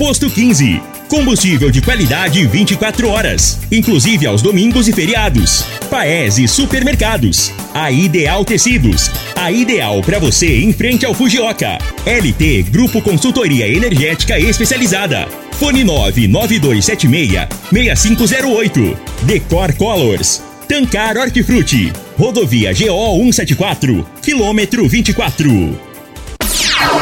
Posto 15. Combustível de qualidade 24 horas, inclusive aos domingos e feriados. Paese Supermercados. A Ideal Tecidos. A ideal para você em frente ao Fujioka. LT Grupo Consultoria Energética Especializada. Fone 99276 6508. Decor Colors. Tancar Hortifruti. Rodovia GO 174. Quilômetro 24.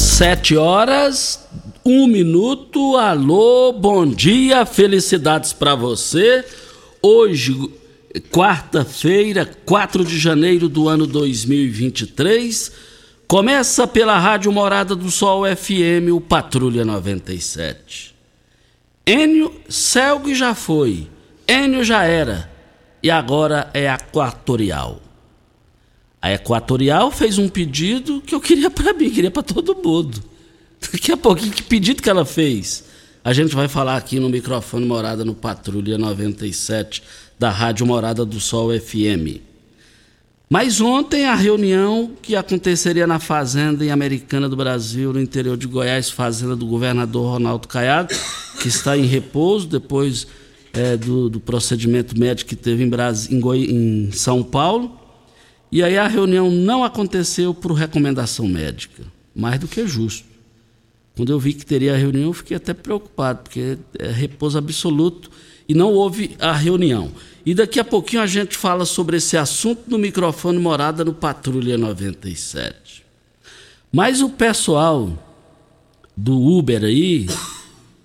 Sete horas, um minuto. Alô, bom dia, felicidades para você. Hoje, quarta-feira, 4 de janeiro do ano 2023. Começa pela Rádio Morada do Sol FM, o Patrulha 97. Enio, Celgue já foi, Enio já era, e agora é Aquatorial. A Equatorial fez um pedido que eu queria para mim, queria para todo mundo. Daqui a pouquinho, que pedido que ela fez? A gente vai falar aqui no microfone Morada no Patrulha 97 da Rádio Morada do Sol FM. Mas ontem a reunião que aconteceria na fazenda em Americana do Brasil, no interior de Goiás, fazenda do governador Ronaldo Caiado, que está em repouso depois é, do, do, procedimento médico que teve em, em, Goi, em São Paulo. E aí a reunião não aconteceu por recomendação médica, mais do que justo. Quando eu vi que teria a reunião, eu fiquei até preocupado, porque é repouso absoluto e não houve a reunião. E daqui a pouquinho a gente fala sobre esse assunto no microfone Morada no Patrulha 97. Mas o pessoal do Uber aí,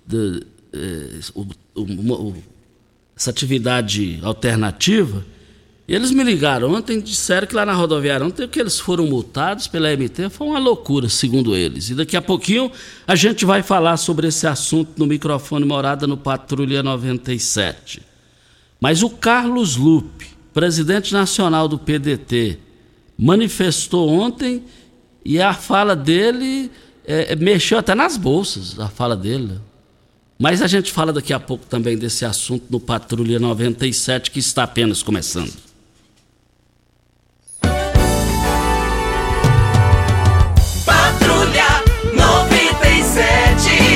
de, é, o, o, essa atividade alternativa, eles me ligaram ontem, disseram que lá na rodoviária ontem que eles foram multados pela MT, foi uma loucura, segundo eles. E daqui a pouquinho a gente vai falar sobre esse assunto no microfone Morada no Patrulha 97. Mas o Carlos Lupe, presidente nacional do PDT, manifestou ontem e a fala dele é, mexeu até nas bolsas, a fala dele. Mas a gente fala daqui a pouco também desse assunto no Patrulha 97, que está apenas começando.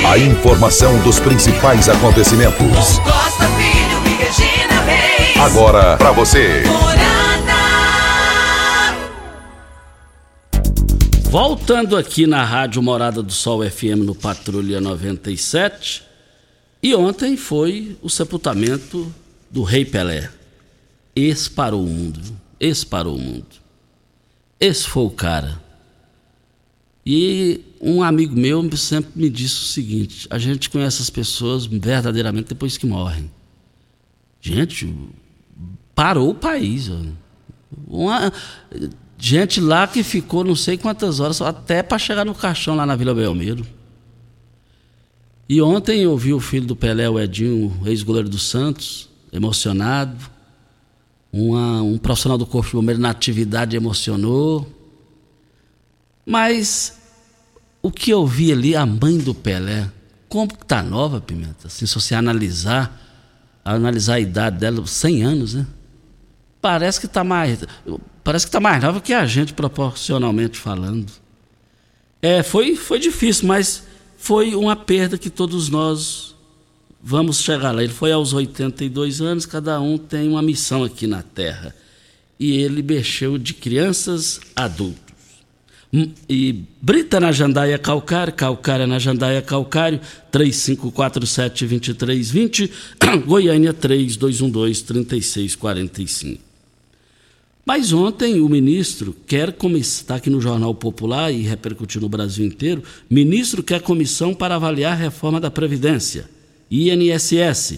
A informação dos principais acontecimentos. Costa Filho e Regina Reis. Agora para você. Voltando aqui na Rádio Morada do Sol FM no Patrulha 97. E ontem foi o sepultamento do Rei Pelé. Esse parou o mundo. Esse parou o mundo. Esse foi o cara. E um amigo meu sempre me disse o seguinte: a gente conhece as pessoas verdadeiramente depois que morrem. Gente, parou o país. Uma, gente lá que ficou não sei quantas horas, até para chegar no caixão lá na Vila Belmiro. E ontem eu vi o filho do Pelé, o Edinho, ex-goleiro do Santos, emocionado. Uma, um profissional do Corpo de Bombeiro na atividade emocionou. Mas o que eu vi ali, a mãe do Pelé, como que tá nova, Pimenta? Assim, se você analisar, analisar a idade dela, 100 anos, né? Parece que está mais, parece que tá mais nova que a gente proporcionalmente falando. É, foi, foi difícil, mas foi uma perda que todos nós vamos chegar lá. Ele foi aos 82 anos, cada um tem uma missão aqui na Terra. E ele mexeu de crianças a adultos. Hum, E Brita na Jandaia Calcário, Calcária na Jandaia Calcário, 3547-2320, Goiânia 3212-3645. Mas ontem o ministro quer comissão, está aqui no Jornal Popular e repercutiu no Brasil inteiro, ministro quer comissão para avaliar a reforma da Previdência, INSS.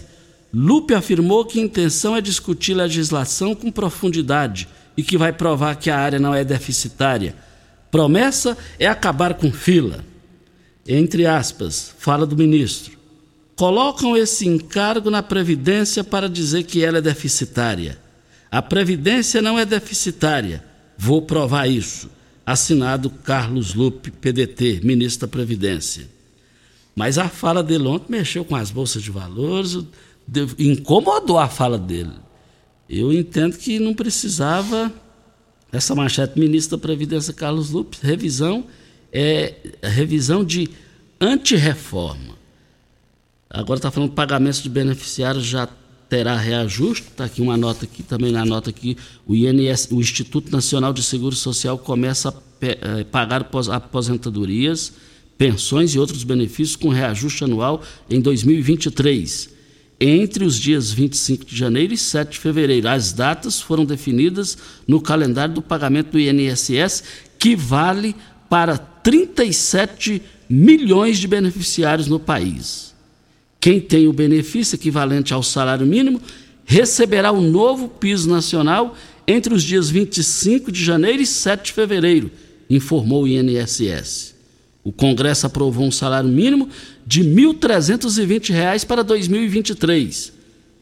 Lupe afirmou que a intenção é discutir legislação com profundidade e que vai provar que a área não é deficitária. Promessa é acabar com fila. Entre aspas, fala do ministro. Colocam esse encargo na Previdência para dizer que ela é deficitária. A Previdência não é deficitária. Vou provar isso. Assinado Carlos Lupe, PDT, ministro da Previdência. Mas a fala dele ontem mexeu com as bolsas de valores, incomodou a fala dele. Eu entendo que não precisava essa manchete ministro da Previdência Carlos Lupe, revisão é revisão de antirreforma. Agora está falando pagamentos de beneficiários já terá reajuste. Está aqui uma nota aqui, também na nota aqui, o INS, o Instituto Nacional de Seguro Social começa a eh, pagar apos- aposentadorias, pensões e outros benefícios com reajuste anual em 2023. Entre os dias 25 de janeiro e 7 de fevereiro. As datas foram definidas no calendário do pagamento do INSS, que vale para 37 milhões de beneficiários no país. Quem tem o benefício equivalente ao salário mínimo receberá o novo piso nacional entre os dias 25 de janeiro e 7 de fevereiro, informou o INSS. O Congresso aprovou um salário mínimo de 1.320 reais para 2023.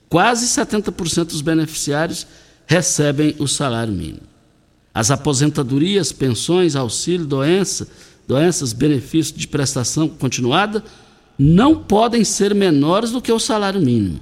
Quase 70% dos beneficiários recebem o salário mínimo. As aposentadorias, pensões, auxílio, doença, doenças, benefícios de prestação continuada não podem ser menores do que o salário mínimo,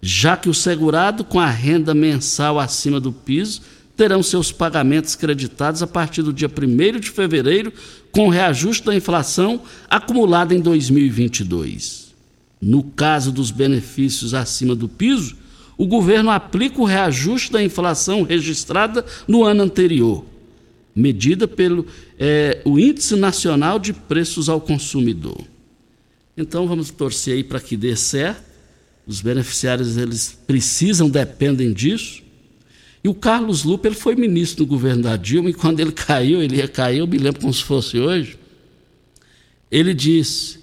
já que o segurado com a renda mensal acima do piso terão seus pagamentos creditados a partir do dia 1 de fevereiro, com o reajuste da inflação acumulada em 2022. No caso dos benefícios acima do piso, o governo aplica o reajuste da inflação registrada no ano anterior, medida pelo eh, o Índice Nacional de Preços ao Consumidor. Então vamos torcer aí para que dê certo. Os beneficiários eles precisam, dependem disso. E o Carlos Lupe ele foi ministro do governo da Dilma e quando ele caiu, ele ia cair, eu me lembro como se fosse hoje. Ele disse,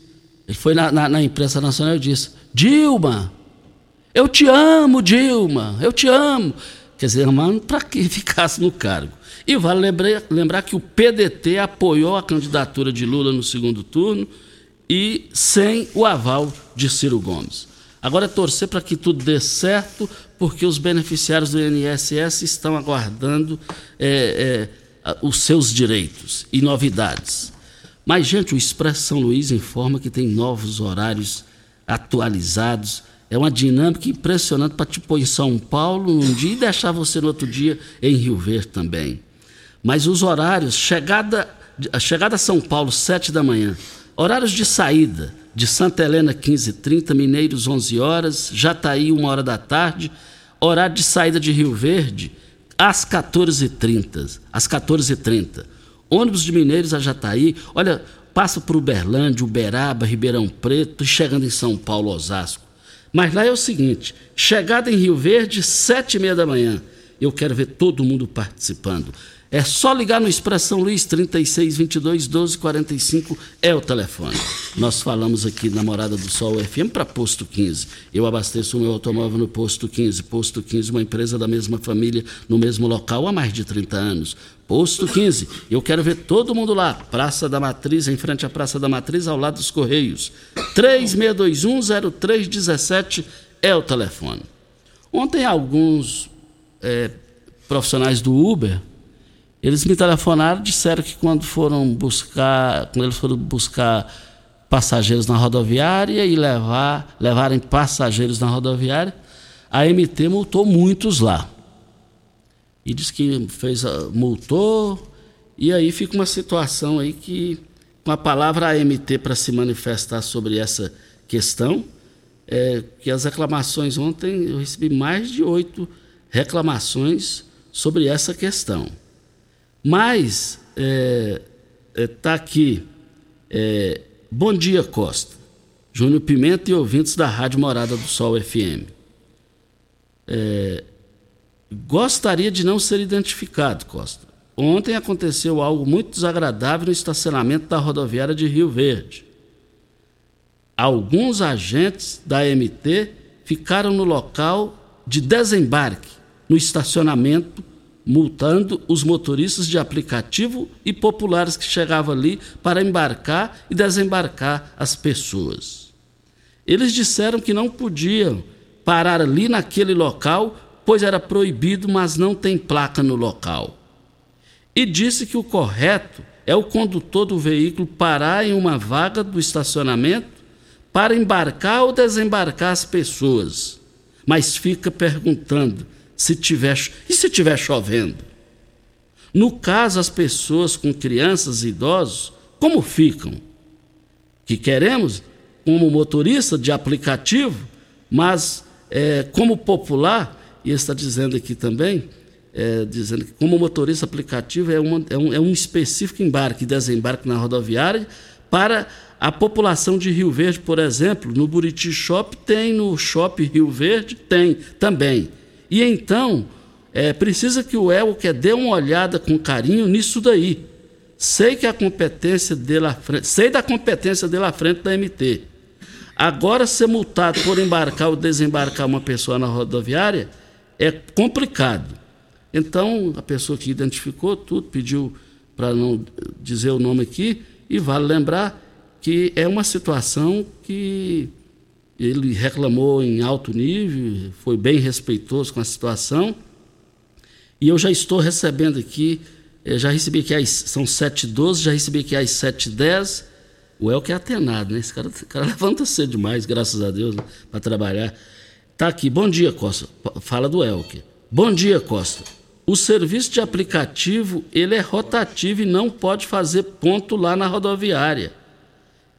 ele foi na, na, na imprensa nacional e disse: Dilma, eu te amo, Dilma, eu te amo. Quer dizer, mano, para que ficasse no cargo. E vale lembrar, lembrar que o PDT apoiou a candidatura de Lula no segundo turno e sem o aval de Ciro Gomes. Agora é torcer para que tudo dê certo, porque os beneficiários do INSS estão aguardando é, é, os seus direitos e novidades. Mas, gente, o Expresso São Luís informa que tem novos horários atualizados. É uma dinâmica impressionante para te pôr em São Paulo um dia e deixar você no outro dia em Rio Verde também. Mas os horários, chegada, a chegada a São Paulo, 7 da manhã, horários de saída, de Santa Helena, 15h30, Mineiros, 11 horas, Jataí, 1 hora da tarde, horário de saída de Rio Verde, às 14h30. Às 14h30. Ônibus de Mineiros a Jataí, olha, passa por Uberlândia, Uberaba, Ribeirão Preto e chegando em São Paulo, Osasco. Mas lá é o seguinte: chegada em Rio Verde, sete e meia da manhã. Eu quero ver todo mundo participando. É só ligar no Expressão Luiz 3622 1245 é o telefone. Nós falamos aqui na Morada do Sol FM para Posto 15. Eu abasteço o meu automóvel no Posto 15. Posto 15, uma empresa da mesma família, no mesmo local há mais de 30 anos. Posto 15. Eu quero ver todo mundo lá. Praça da Matriz, em frente à Praça da Matriz, ao lado dos Correios. 36210317 é o telefone. Ontem alguns eh, profissionais do Uber, eles me telefonaram, disseram que quando foram buscar, quando eles foram buscar passageiros na rodoviária e levar, levarem passageiros na rodoviária, a MT multou muitos lá. E diz que fez, a- multou, e aí fica uma situação aí que, com a palavra AMT para se manifestar sobre essa questão, é, que as reclamações ontem, eu recebi mais de oito reclamações sobre essa questão. Mas é, Está aqui. É, bom dia, Costa. Júnior Pimenta e ouvintes da Rádio Morada do Sol FM. É, gostaria de não ser identificado, Costa. Ontem aconteceu algo muito desagradável no estacionamento da rodoviária de Rio Verde. Alguns agentes da MT ficaram no local de desembarque, no estacionamento, multando os motoristas de aplicativo e populares que chegavam ali para embarcar e desembarcar as pessoas. Eles disseram que não podiam parar ali naquele local, pois era proibido, mas não tem placa no local. E disse que o correto é o condutor do veículo parar em uma vaga do estacionamento para embarcar ou desembarcar as pessoas. Mas fica perguntando se tiver e se tiver chovendo. No caso as pessoas com crianças e idosos, como ficam? Que queremos como motorista de aplicativo, mas é, como popular, e está dizendo aqui também, é, dizendo que como motorista aplicativo é, uma, é, um, é um específico embarque desembarque na rodoviária para a população de Rio Verde, por exemplo, no Buriti Shop tem, no Shopping Rio Verde tem também. E então, é, precisa que o Elker dê uma olhada com carinho nisso daí. Sei que a competência frente, sei da competência dele à frente da MT. Agora, ser multado por embarcar ou desembarcar uma pessoa na rodoviária é complicado. Então, a pessoa que identificou tudo, pediu para não dizer o nome aqui, e vale lembrar que é uma situação que ele reclamou em alto nível, foi bem respeitoso com a situação, e eu já estou recebendo aqui, eh, já recebi aqui às, são 7h12, já recebi aqui às 7h10, o Elke é atenado, né? Esse cara, cara levanta cedo demais, graças a Deus, né? para trabalhar. Tá aqui, bom dia, Costa. Fala do Elke. Bom dia, Costa. O serviço de aplicativo ele é rotativo e não pode fazer ponto lá na rodoviária.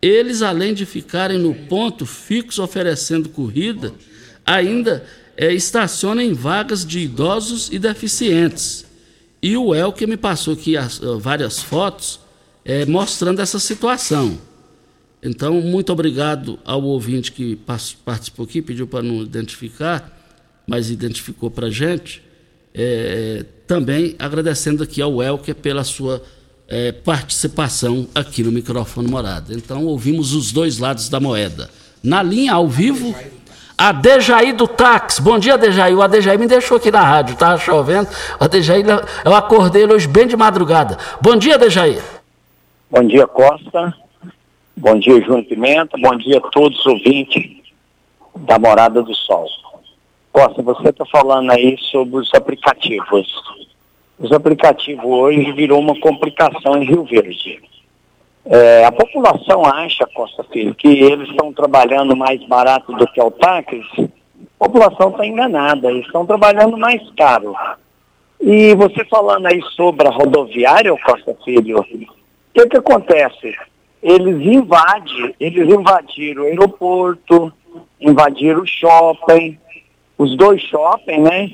Eles, além de ficarem no ponto fixo oferecendo corrida, ainda é, estacionam em vagas de idosos e deficientes. E o El que me passou aqui as, várias fotos é, mostrando essa situação. Então, muito obrigado ao ouvinte que participou aqui, pediu para não identificar, mas identificou para a gente. É, também agradecendo aqui ao Elker pela sua é, participação aqui no microfone Morada. Então ouvimos os dois lados da moeda. Na linha, ao vivo, a Dejaí do táxi. Bom dia, Dejaí. O Adejaí me deixou aqui na rádio, estava chovendo. O Adejaí, eu acordei hoje bem de madrugada. Bom dia, Dejaí. Bom dia, Costa. Bom dia, Júnior Pimenta. Bom dia a todos os ouvintes da Morada do Sol. Costa, você está falando aí sobre os aplicativos. Os aplicativos hoje virou uma complicação em Rio Verde. É, a população acha, Costa Filho, que eles estão trabalhando mais barato do que o táxi. A população está enganada, eles estão trabalhando mais caro. E você falando aí sobre a rodoviária, Costa Filho, o que, que acontece? Eles invadem, eles invadiram o aeroporto, invadiram o shopping, os dois shopping, né?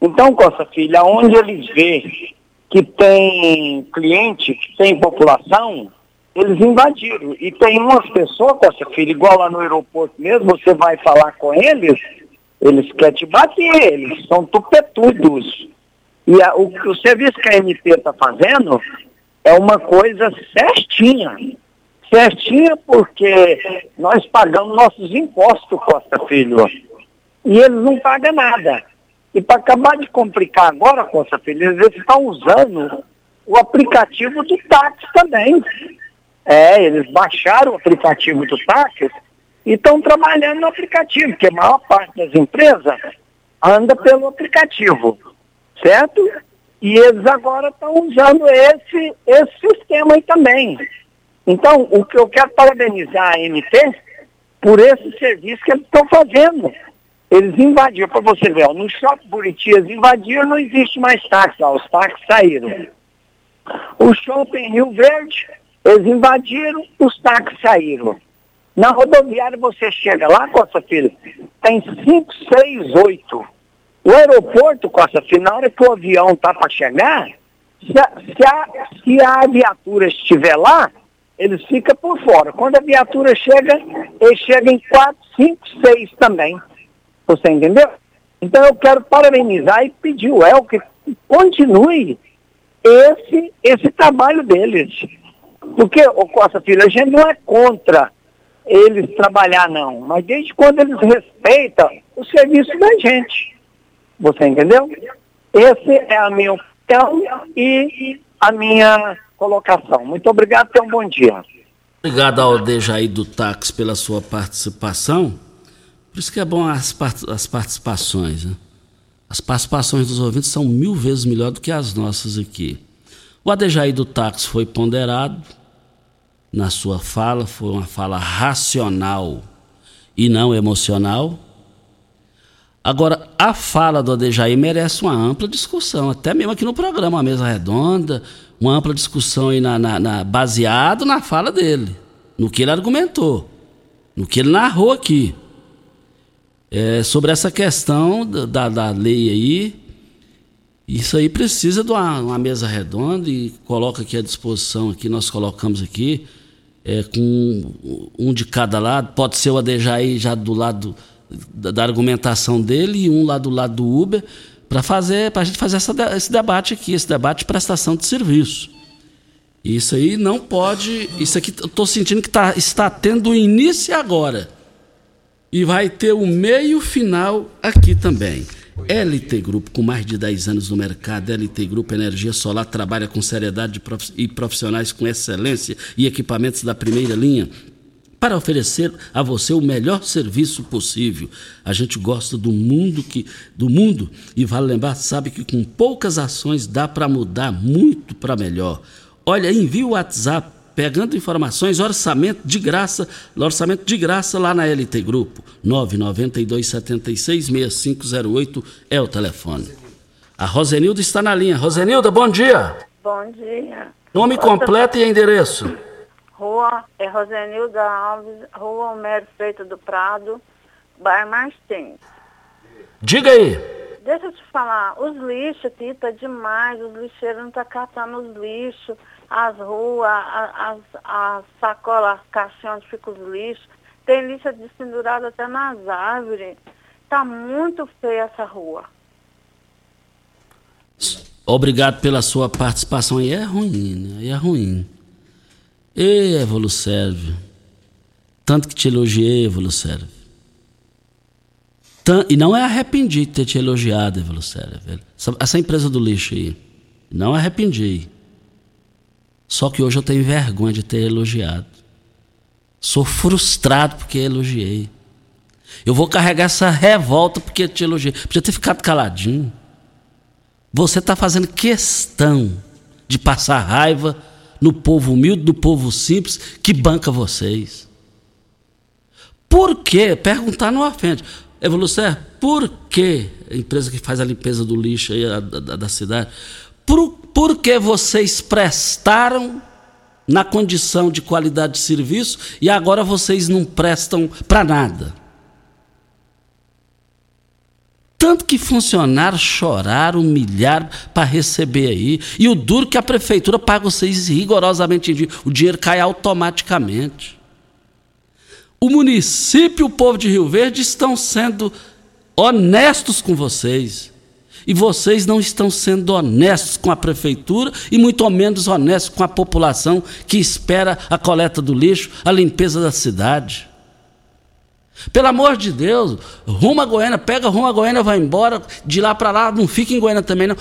Então, Costa Filha, onde eles vê que tem cliente, que tem população, eles invadiram. E tem umas pessoas, Costa Filha, igual lá no aeroporto mesmo, você vai falar com eles, eles querem te bater, eles são tupetudos. E a, o, o serviço que a MP está fazendo é uma coisa certinha. Certinha porque nós pagamos nossos impostos, Costa Filho e eles não pagam nada. E para acabar de complicar agora, Costa Feliz, eles estão usando o aplicativo do táxi também. É, eles baixaram o aplicativo do táxi e estão trabalhando no aplicativo, porque a maior parte das empresas anda pelo aplicativo, certo? E eles agora estão usando esse, esse sistema aí também. Então, o que eu quero parabenizar a MT por esse serviço que eles estão fazendo. Eles invadiram, para você ver, ó, no shopping Buriti eles invadiram, não existe mais táxi, ó, os táxis saíram. O shopping Rio Verde, eles invadiram, os táxis saíram. Na rodoviária você chega lá, Costa Filho, tem 5, 6, 8. O aeroporto, Costa Filho, na hora que o avião tá para chegar, Se a, se a, se a viatura estiver lá, eles ficam por fora. Quando a viatura chega, eles chegam em 4, 5, 6 também. Você entendeu? Então eu quero parabenizar e pedir o El que continue esse, esse trabalho deles. Porque, ô Costa Filho, a gente não é contra eles trabalhar, não. Mas desde quando eles respeitam o serviço da gente. Você entendeu? Essa é a minha opinião e a minha colocação. Muito obrigado, tenha um bom dia. Obrigado ao Dejaí do Táxi pela sua participação. Por isso que é bom as, as participações. Né? As participações dos ouvintes são mil vezes melhor do que as nossas aqui. O Adejaí do Táxi foi ponderado na sua fala, foi uma fala racional e não emocional. Agora, a fala do Adejaí merece uma ampla discussão, até mesmo aqui no programa, uma mesa redonda, uma ampla discussão aí na, na, na, baseado na fala dele, no que ele argumentou, no que ele narrou aqui. É, sobre essa questão da, da lei aí, isso aí precisa de uma, uma, mesa redonda e coloca aqui à disposição, aqui nós colocamos aqui, é, com um de cada lado, pode ser o Adejaí já do lado da, da argumentação dele e um lá do lado do Uber, para fazer, para a gente fazer essa, esse debate aqui, esse debate de prestação de serviço. Isso aí não pode. Isso aqui eu estou sentindo que tá, está tendo início agora. E vai ter o meio final aqui também. LT Grupo, com mais de 10 anos no mercado, LT Grupo Energia Solar trabalha com seriedade e profissionais com excelência e equipamentos da primeira linha para oferecer a você o melhor serviço possível. A gente gosta do mundo que do mundo e vale lembrar, sabe que com poucas ações dá para mudar muito para melhor. Olha, envie o WhatsApp pegando informações, orçamento de graça, orçamento de graça lá na LT Grupo. 992766508 é o telefone. A Rosenilda está na linha. Rosenilda, bom dia. Bom dia. Nome completo e endereço. Rua é Rosenilda Alves, Rua Homero Feito do Prado, bairro Martins. Diga aí. Deixa eu te falar, os lixos aqui tá demais, os lixeiros não tá catando os lixos, as ruas, as, as sacolas, caixão onde ficam os lixos. Tem lixo pendurado até nas árvores. Tá muito feia essa rua. Obrigado pela sua participação. E é ruim, né? E é ruim. Ei, Evolucérvio. Tanto que te elogiei, Evolucérvio. E não é arrependi de ter te elogiado, Evolucérvio. Essa, essa empresa do lixo aí. Não arrependi. Só que hoje eu tenho vergonha de ter elogiado. Sou frustrado porque elogiei. Eu vou carregar essa revolta porque te elogiei. Podia ter ficado caladinho. Você está fazendo questão de passar raiva no povo humilde, no povo simples que banca vocês. Por quê? Perguntar não ofende. Evolução, por que a empresa que faz a limpeza do lixo aí da, da cidade, por, por que vocês prestaram na condição de qualidade de serviço e agora vocês não prestam para nada? Tanto que funcionários choraram, humilharam para receber aí. E o duro que a prefeitura paga vocês rigorosamente. O dinheiro cai automaticamente. O município e o povo de Rio Verde estão sendo honestos com vocês. E vocês não estão sendo honestos com a prefeitura e muito menos honestos com a população que espera a coleta do lixo, a limpeza da cidade. Pelo amor de Deus, rumo a Goiânia, pega rumo a Goiânia, vai embora, de lá para lá, não fica em Goiânia também não.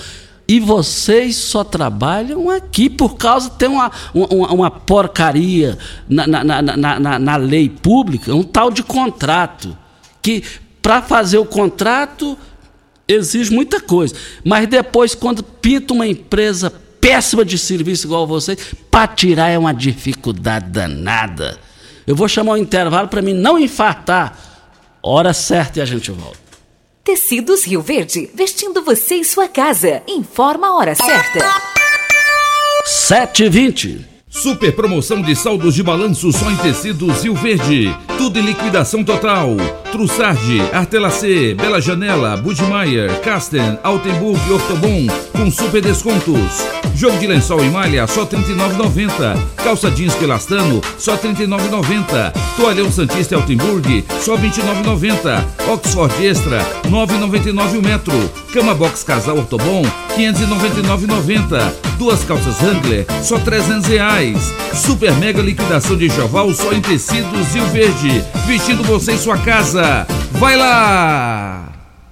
E vocês só trabalham aqui por causa tem uma, uma, uma porcaria na, na, na, na, na lei pública, um tal de contrato. Que para fazer o contrato exige muita coisa. Mas depois, quando pinta uma empresa péssima de serviço igual vocês, para tirar é uma dificuldade danada. Eu vou chamar um intervalo para mim não infartar. Hora certa e a gente volta. Tecidos Rio Verde, vestindo você e sua casa. Informa a hora certa. 7h20. Super promoção de saldos de balanço só em tecidos Rio Verde. Tudo em liquidação total. Trussardi, Artelacê, Bela Janela, Budmeier, Casten, Altenburg e Ortobon com super descontos. Jogo de lençol em malha só R$ 39,90. Calça jeans pelastano só R$ 39,90. Toalhão Santista Altenburg só R$ 29,90. Oxford Extra R$ 9,99 o metro. Cama Box Casal Ortobon R$ 599,90. Duas calças Wrangler só 300 reais. Super mega liquidação de enxoval só em tecidos Rio Verde. Vestindo você em sua casa. Vai lá!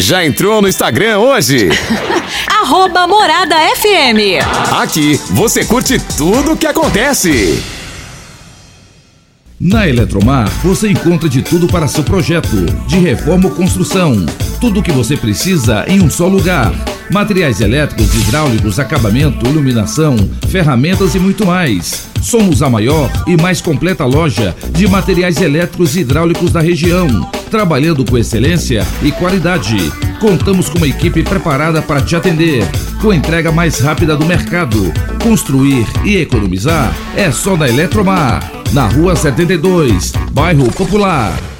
Já entrou no Instagram hoje? Arroba Morada FM. Aqui você curte tudo o que acontece. Na Eletromar, você encontra de tudo para seu projeto, de reforma ou construção. Tudo o que você precisa em um só lugar. Materiais elétricos, hidráulicos, acabamento, iluminação, ferramentas e muito mais. Somos a maior e mais completa loja de materiais elétricos e hidráulicos da região, trabalhando com excelência e qualidade. Contamos com uma equipe preparada para te atender, com a entrega mais rápida do mercado. Construir e economizar é só na Eletromar, na Rua 72, Bairro Popular.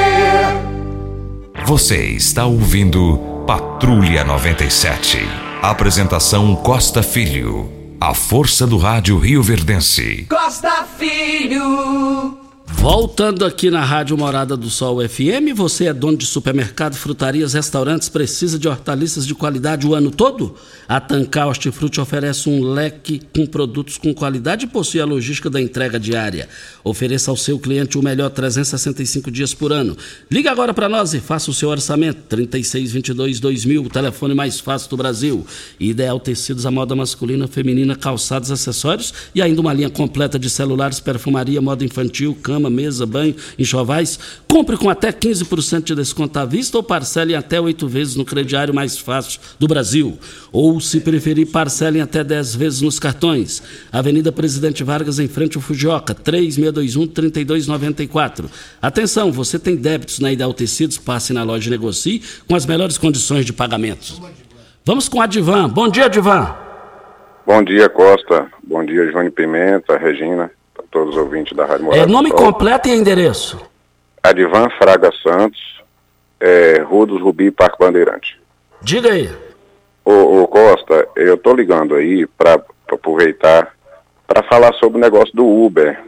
Você está ouvindo Patrulha 97. Apresentação Costa Filho. A força do rádio Rio Verdense. Costa Filho. Voltando aqui na Rádio Morada do Sol FM, você é dono de supermercado, frutarias, restaurantes, precisa de hortaliças de qualidade o ano todo? A Tancar Hortifruti oferece um leque com produtos com qualidade e possui a logística da entrega diária. Ofereça ao seu cliente o melhor 365 dias por ano. Liga agora para nós e faça o seu orçamento. 3622-2000, o telefone mais fácil do Brasil. Ideal Tecidos, a moda masculina, feminina, calçados, acessórios e ainda uma linha completa de celulares, perfumaria, moda infantil, cama, mesa, banho, enxovais. Compre com até 15% de desconto à vista ou parcele até oito vezes no crediário mais fácil do Brasil. Ou, se preferir, parcelem até 10 vezes nos cartões. Avenida Presidente Vargas, em frente ao Fujioka, 3621-3294. Atenção, você tem débitos na Ideal Tecidos, passe na loja e negocie com as melhores condições de pagamentos. Vamos com a Divan. Bom dia, Divan. Bom dia, Costa. Bom dia, Joane Pimenta, Regina, todos os ouvintes da Rádio Morada É, nome completo e endereço. Adivan Fraga Santos, é, Rua dos Rubi, Parque Bandeirante. Diga aí. Ô, ô, Costa, eu tô ligando aí para aproveitar para falar sobre o negócio do Uber.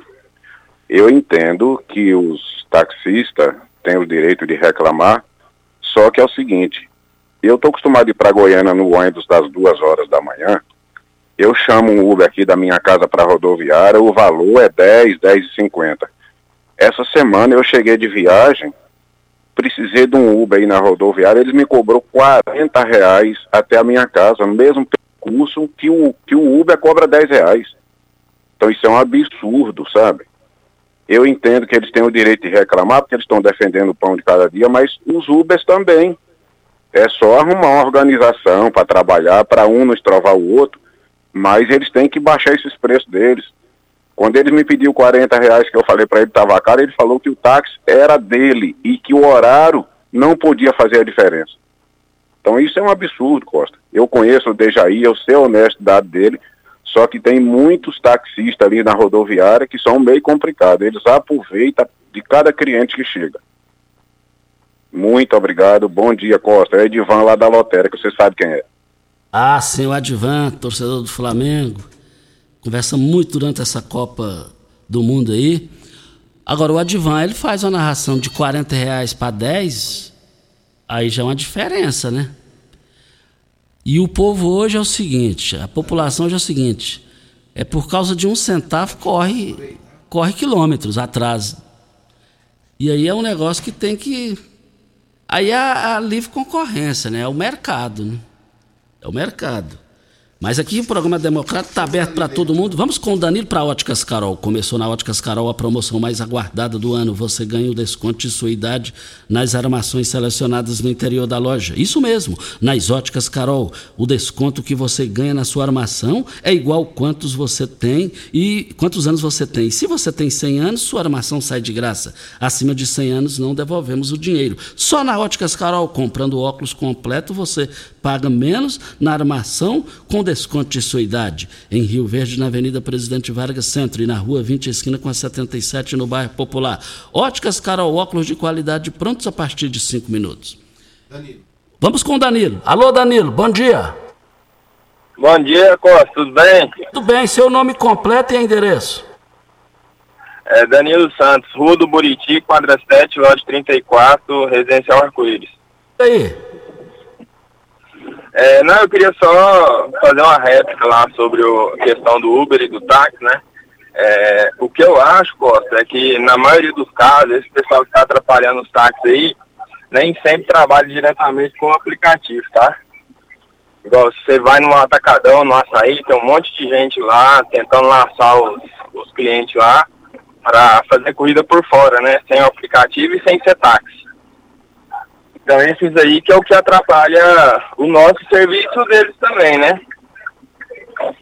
Eu entendo que os taxistas têm o direito de reclamar, só que é o seguinte, eu tô acostumado a ir para Goiânia no ônibus das duas horas da manhã, eu chamo um Uber aqui da minha casa para rodoviária, o valor é 10, 10 e 50. Essa semana eu cheguei de viagem, precisei de um Uber aí na rodoviária, eles me cobrou 40 reais até a minha casa, no mesmo percurso que o, que o Uber cobra 10 reais. Então isso é um absurdo, sabe? Eu entendo que eles têm o direito de reclamar, porque eles estão defendendo o pão de cada dia, mas os Ubers também. É só arrumar uma organização para trabalhar, para um não estrovar o outro, mas eles têm que baixar esses preços deles. Quando ele me pediu 40 reais que eu falei para ele que estava caro, ele falou que o táxi era dele e que o horário não podia fazer a diferença. Então isso é um absurdo, Costa. Eu conheço o Dejaí, eu sei a honestidade dele, só que tem muitos taxistas ali na rodoviária que são meio complicados. Eles aproveitam de cada cliente que chega. Muito obrigado. Bom dia, Costa. É Edivan lá da Lotérica, você sabe quem é. Ah, sim, o Advan, torcedor do Flamengo. Conversa muito durante essa Copa do Mundo aí. Agora, o Advan, ele faz uma narração de 40 reais para 10 Aí já é uma diferença, né? E o povo hoje é o seguinte, a população hoje é o seguinte, é por causa de um centavo corre, corre quilômetros atrás. E aí é um negócio que tem que. Aí é a, a livre concorrência, né? É o mercado, né? É o mercado. Mas aqui o programa Democrata está aberto para todo mundo. Vamos com o Danilo para Óticas Carol. Começou na Óticas Carol a promoção mais aguardada do ano. Você ganha o desconto de sua idade nas armações selecionadas no interior da loja. Isso mesmo, nas Óticas Carol. O desconto que você ganha na sua armação é igual quantos você tem e quantos anos você tem. Se você tem 100 anos, sua armação sai de graça. Acima de 100 anos, não devolvemos o dinheiro. Só na Óticas Carol, comprando óculos completo, você paga menos na armação com desconto de sua idade. Em Rio Verde, na Avenida Presidente Vargas Centro e na Rua 20, esquina com a 77, no bairro Popular. Óticas Carol, óculos de qualidade prontos a partir de 5 minutos. Danilo. Vamos com o Danilo. Alô, Danilo, bom dia. Bom dia, Costa, tudo bem? Tudo bem, seu nome completo e endereço? É Danilo Santos, Rua do Buriti, quadra 7, lote 34, Residencial Arco-Íris. E aí? É, não, eu queria só fazer uma réplica lá sobre a questão do Uber e do táxi, né? É, o que eu acho, Costa, é que na maioria dos casos, esse pessoal que está atrapalhando os táxis aí, nem sempre trabalha diretamente com o aplicativo, tá? Igual você vai no atacadão, no açaí, tem um monte de gente lá tentando laçar os, os clientes lá para fazer corrida por fora, né? Sem aplicativo e sem ser táxi. Então esses aí que é o que atrapalha o nosso serviço deles também, né?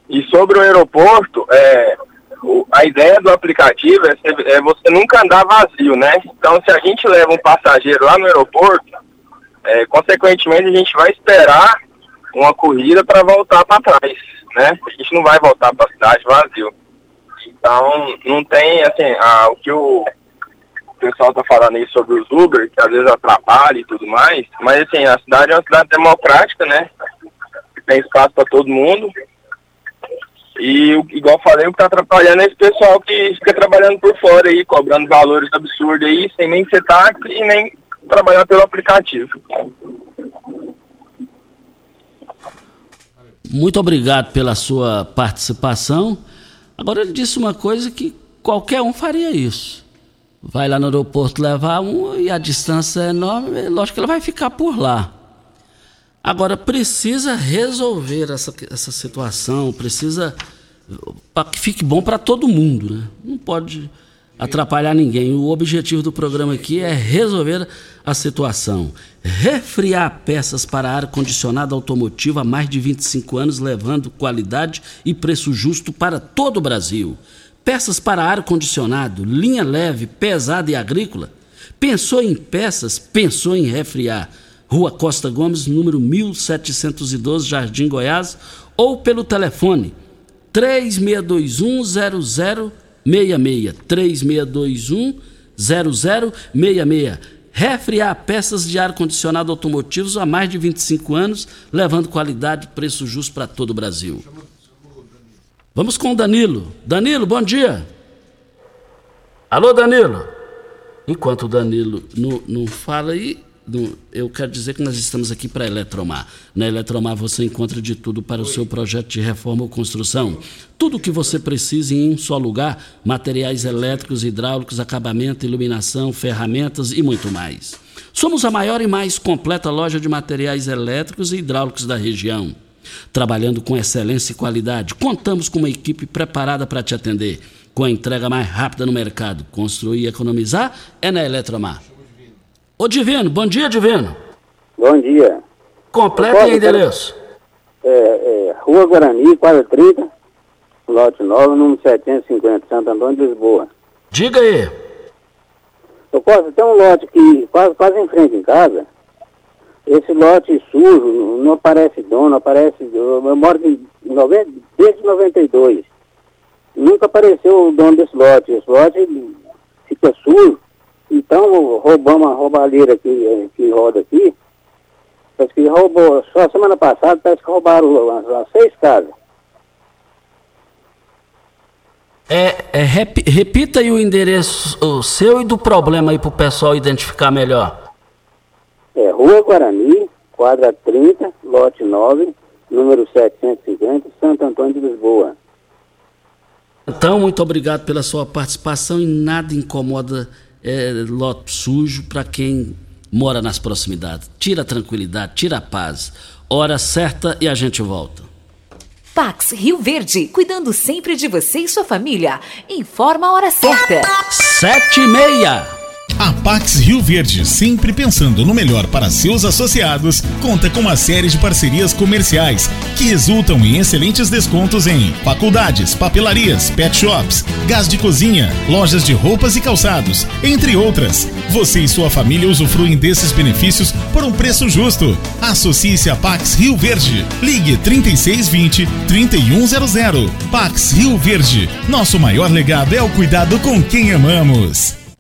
E sobre o aeroporto, é, o, a ideia do aplicativo é, é, você nunca andar vazio, né? Então se a gente leva um passageiro lá no aeroporto, é, consequentemente a gente vai esperar uma corrida para voltar para trás, né? A gente não vai voltar para a cidade vazio. Então não tem assim, a, o que o pessoal tá falando aí sobre os Uber, que às vezes atrapalha e tudo mais, mas assim, a cidade é uma cidade democrática, né? Tem espaço para todo mundo. E, igual falei, o que tá atrapalhando é esse pessoal que fica trabalhando por fora aí, cobrando valores absurdos aí, sem nem ser táxi e nem trabalhar pelo aplicativo. Muito obrigado pela sua participação. Agora ele disse uma coisa que qualquer um faria isso vai lá no aeroporto levar um e a distância é enorme, lógico que ela vai ficar por lá. Agora, precisa resolver essa, essa situação, precisa para que fique bom para todo mundo. Né? Não pode atrapalhar ninguém. O objetivo do programa aqui é resolver a situação. Refriar peças para ar-condicionado automotivo há mais de 25 anos, levando qualidade e preço justo para todo o Brasil. Peças para ar-condicionado, linha leve, pesada e agrícola. Pensou em peças? Pensou em refriar. Rua Costa Gomes, número 1712, Jardim Goiás, ou pelo telefone 3621 0066. 3621 0066. Refriar peças de ar-condicionado automotivos há mais de 25 anos, levando qualidade e preço justo para todo o Brasil. Vamos com o Danilo. Danilo, bom dia. Alô, Danilo. Enquanto o Danilo não, não fala aí, não, eu quero dizer que nós estamos aqui para a Eletromar. Na Eletromar você encontra de tudo para o seu projeto de reforma ou construção. Tudo o que você precisa em um só lugar: materiais elétricos, hidráulicos, acabamento, iluminação, ferramentas e muito mais. Somos a maior e mais completa loja de materiais elétricos e hidráulicos da região trabalhando com excelência e qualidade. Contamos com uma equipe preparada para te atender, com a entrega mais rápida no mercado. Construir e economizar é na Eletromar. Ô Divino, bom dia, Divino. Bom dia. Completo e endereço. É, é, Rua Guarani, quadra 30, lote 9, número 750, Santo Antônio de Lisboa. Diga aí. Eu posso ter um lote que quase, quase em frente em casa, esse lote sujo, não aparece dono, aparece. Eu moro de, desde 92. Nunca apareceu o dono desse lote. Esse lote fica sujo. Então roubamos a roubalheira que, que roda aqui. Parece que roubou, só semana passada, parece que roubaram as, as seis casas. É, é, rep, repita aí o endereço o seu e do problema aí para o pessoal identificar melhor. É Rua Guarani, quadra 30, lote 9, número 750, Santo Antônio de Lisboa. Então, muito obrigado pela sua participação e nada incomoda é, lote sujo para quem mora nas proximidades. Tira a tranquilidade, tira a paz. Hora certa e a gente volta. Pax Rio Verde, cuidando sempre de você e sua família. Informa a hora certa. Sete e meia. A Pax Rio Verde, sempre pensando no melhor para seus associados, conta com uma série de parcerias comerciais que resultam em excelentes descontos em faculdades, papelarias, pet shops, gás de cozinha, lojas de roupas e calçados, entre outras. Você e sua família usufruem desses benefícios por um preço justo. Associe-se a Pax Rio Verde. Ligue 3620 3100. Pax Rio Verde. Nosso maior legado é o cuidado com quem amamos.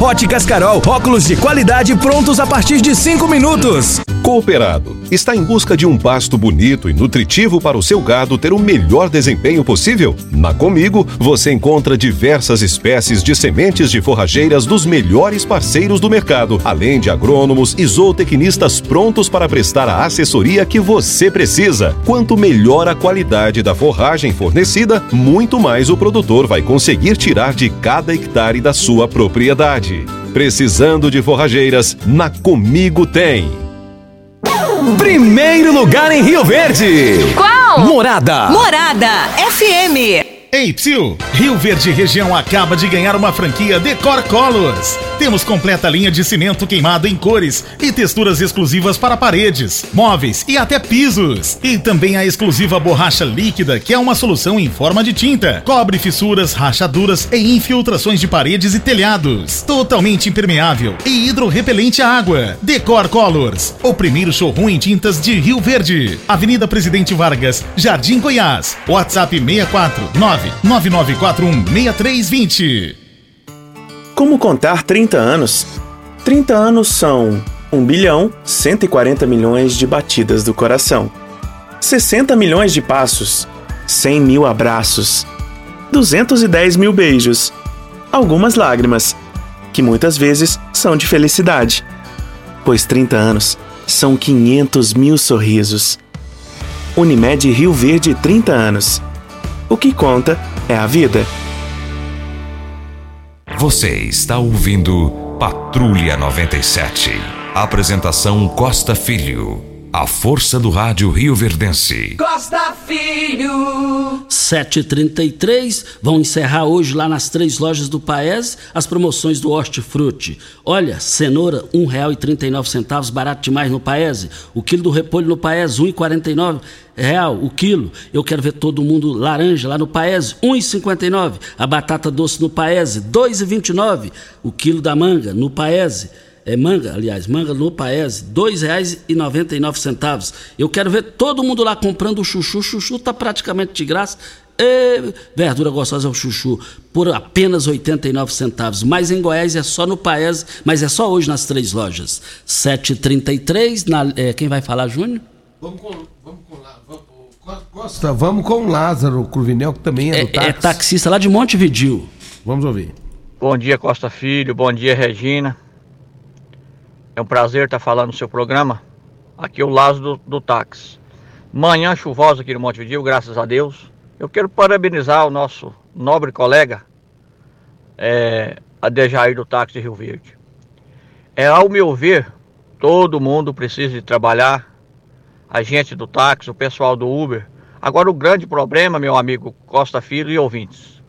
Óticas Carol, Óculos de qualidade prontos a partir de 5 minutos. Cooperado está em busca de um pasto bonito e nutritivo para o seu gado ter o melhor desempenho possível? Na Comigo, você encontra diversas espécies de sementes de forrageiras dos melhores parceiros do mercado, além de agrônomos e zootecnistas prontos para prestar a assessoria que você precisa. Quanto melhor a qualidade da forragem fornecida, muito mais o produtor vai conseguir tirar de cada hectare da sua propriedade. Precisando de forrageiras? Na Comigo tem. Primeiro lugar em Rio Verde. Qual? Morada. Morada FM. Ei, Psyu! Rio Verde Região acaba de ganhar uma franquia Decor Colors. Temos completa linha de cimento queimado em cores e texturas exclusivas para paredes, móveis e até pisos. E também a exclusiva borracha líquida, que é uma solução em forma de tinta. Cobre fissuras, rachaduras e infiltrações de paredes e telhados. Totalmente impermeável e hidrorrepelente à água. Decor Colors, o primeiro showroom em tintas de Rio Verde. Avenida Presidente Vargas, Jardim Goiás. WhatsApp 64 999416320. Como contar 30 anos? 30 anos são 1 bilhão 140 milhões de batidas do coração, 60 milhões de passos, 100 mil abraços, 210 mil beijos, algumas lágrimas, que muitas vezes são de felicidade, pois 30 anos são 500 mil sorrisos. Unimed Rio Verde 30 anos. O que conta é a vida. Você está ouvindo Patrulha 97. Apresentação Costa Filho. A força do rádio Rio Verdense. Costa Filho. 7h33, vão encerrar hoje lá nas três lojas do Paese as promoções do Hortifruti. Olha, cenoura R$ 1,39, barato demais no Paese. O quilo do repolho no Paese, R$ 1,49 real o quilo. Eu quero ver todo mundo laranja lá no Paese, 1,59. A batata doce no Paese, 2,29. O quilo da manga no Paese é manga, aliás, manga no Paese, R$ 2,99. Eu quero ver todo mundo lá comprando o chuchu. O chuchu tá praticamente de graça. E verdura gostosa é o chuchu por apenas 89 centavos. Mas em Goiás é só no Paese, mas é só hoje nas três lojas. 7h33, na, é, quem vai falar, Júnior? Vamos com, vamos com lá, vamos, Costa, vamos com o Lázaro Cruvinel, que também é, É, do táxi. é taxista lá de Montevidil. Vamos ouvir. Bom dia, Costa Filho. Bom dia, Regina. É um prazer estar falando no seu programa. Aqui é o Lázaro do, do táxi. Manhã chuvosa aqui no Montevideo, graças a Deus. Eu quero parabenizar o nosso nobre colega, é, Adejair do táxi de Rio Verde. É, ao meu ver, todo mundo precisa de trabalhar. A gente do táxi, o pessoal do Uber. Agora o grande problema, meu amigo Costa Filho e ouvintes,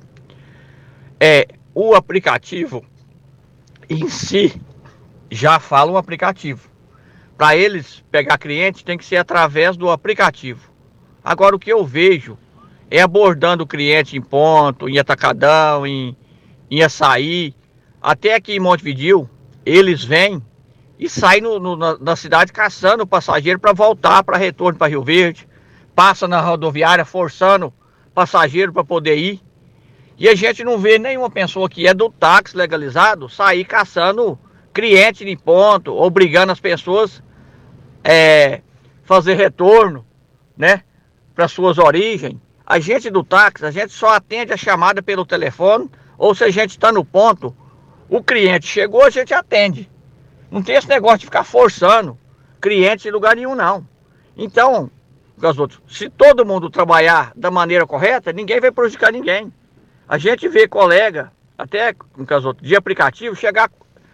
é o aplicativo em si já fala um aplicativo. Para eles pegar cliente tem que ser através do aplicativo. Agora o que eu vejo é abordando o cliente em ponto, em atacadão, em, em açaí. Até aqui em Montevideo, eles vêm e sai no, no, na, na, cidade caçando o passageiro para voltar para retorno para Rio Verde, passa na rodoviária forçando passageiro para poder ir. E a gente não vê nenhuma pessoa que é do táxi legalizado sair caçando cliente em ponto, obrigando as pessoas é, fazer retorno, né, para suas origens. A gente do táxi, a gente só atende a chamada pelo telefone, ou se a gente está no ponto, o cliente chegou, a gente atende. Não tem esse negócio de ficar forçando cliente em lugar nenhum, não. Então, outros, se todo mundo trabalhar da maneira correta, ninguém vai prejudicar ninguém. A gente vê colega, até caso de aplicativo, chegar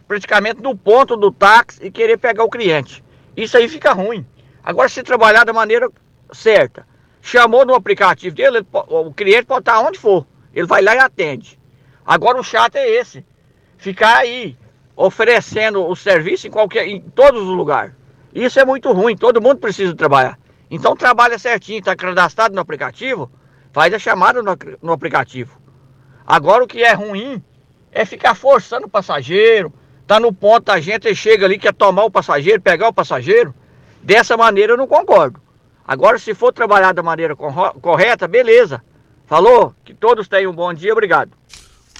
praticamente no ponto do táxi e querer pegar o cliente. Isso aí fica ruim. Agora, se trabalhar da maneira certa, chamou no aplicativo dele, ele, o cliente pode estar onde for. Ele vai lá e atende. Agora o chato é esse. Ficar aí oferecendo o serviço em qualquer, em todos os lugares. Isso é muito ruim, todo mundo precisa trabalhar. Então trabalha certinho, está cadastrado no aplicativo, faz a chamada no, no, aplicativo. Agora o que é ruim é ficar forçando o passageiro, tá no ponto a gente chega ali quer tomar o passageiro, pegar o passageiro. Dessa maneira eu não concordo. Agora se for trabalhar da maneira correta, beleza. Falou? Que todos tenham um bom dia, obrigado.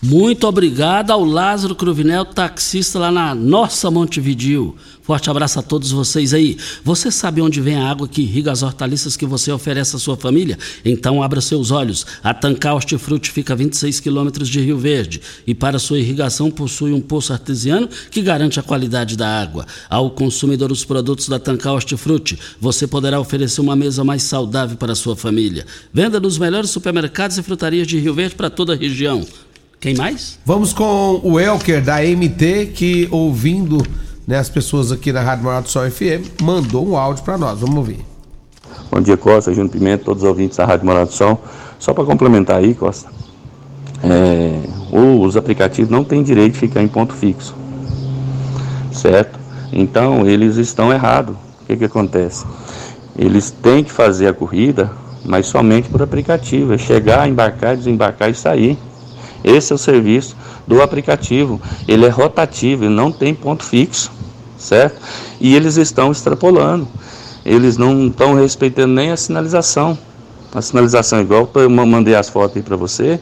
Muito obrigado ao Lázaro Cruvinel, taxista lá na nossa Montevidil. Forte abraço a todos vocês aí. Você sabe onde vem a água que irriga as hortaliças que você oferece à sua família? Então abra seus olhos. A Tancar Hortifruti fica a 26 quilômetros de Rio Verde e para sua irrigação possui um poço artesiano que garante a qualidade da água. Ao consumidor os produtos da Tancar Hortifruti, você poderá oferecer uma mesa mais saudável para a sua família. Venda nos melhores supermercados e frutarias de Rio Verde para toda a região. Quem mais? Vamos com o Elker da MT, que ouvindo né, as pessoas aqui na Rádio Morado Sol FM, mandou um áudio para nós. Vamos ouvir. Bom dia, Costa, Júnior Pimenta, todos os ouvintes da Rádio Morado Sol. Só para complementar aí, Costa, é, os aplicativos não têm direito de ficar em ponto fixo, certo? Então, eles estão errados. O que, que acontece? Eles têm que fazer a corrida, mas somente por aplicativo. É chegar, embarcar, desembarcar e sair. Esse é o serviço do aplicativo. Ele é rotativo, ele não tem ponto fixo, certo? E eles estão extrapolando. Eles não estão respeitando nem a sinalização. A sinalização é igual, eu mandei as fotos aí para você.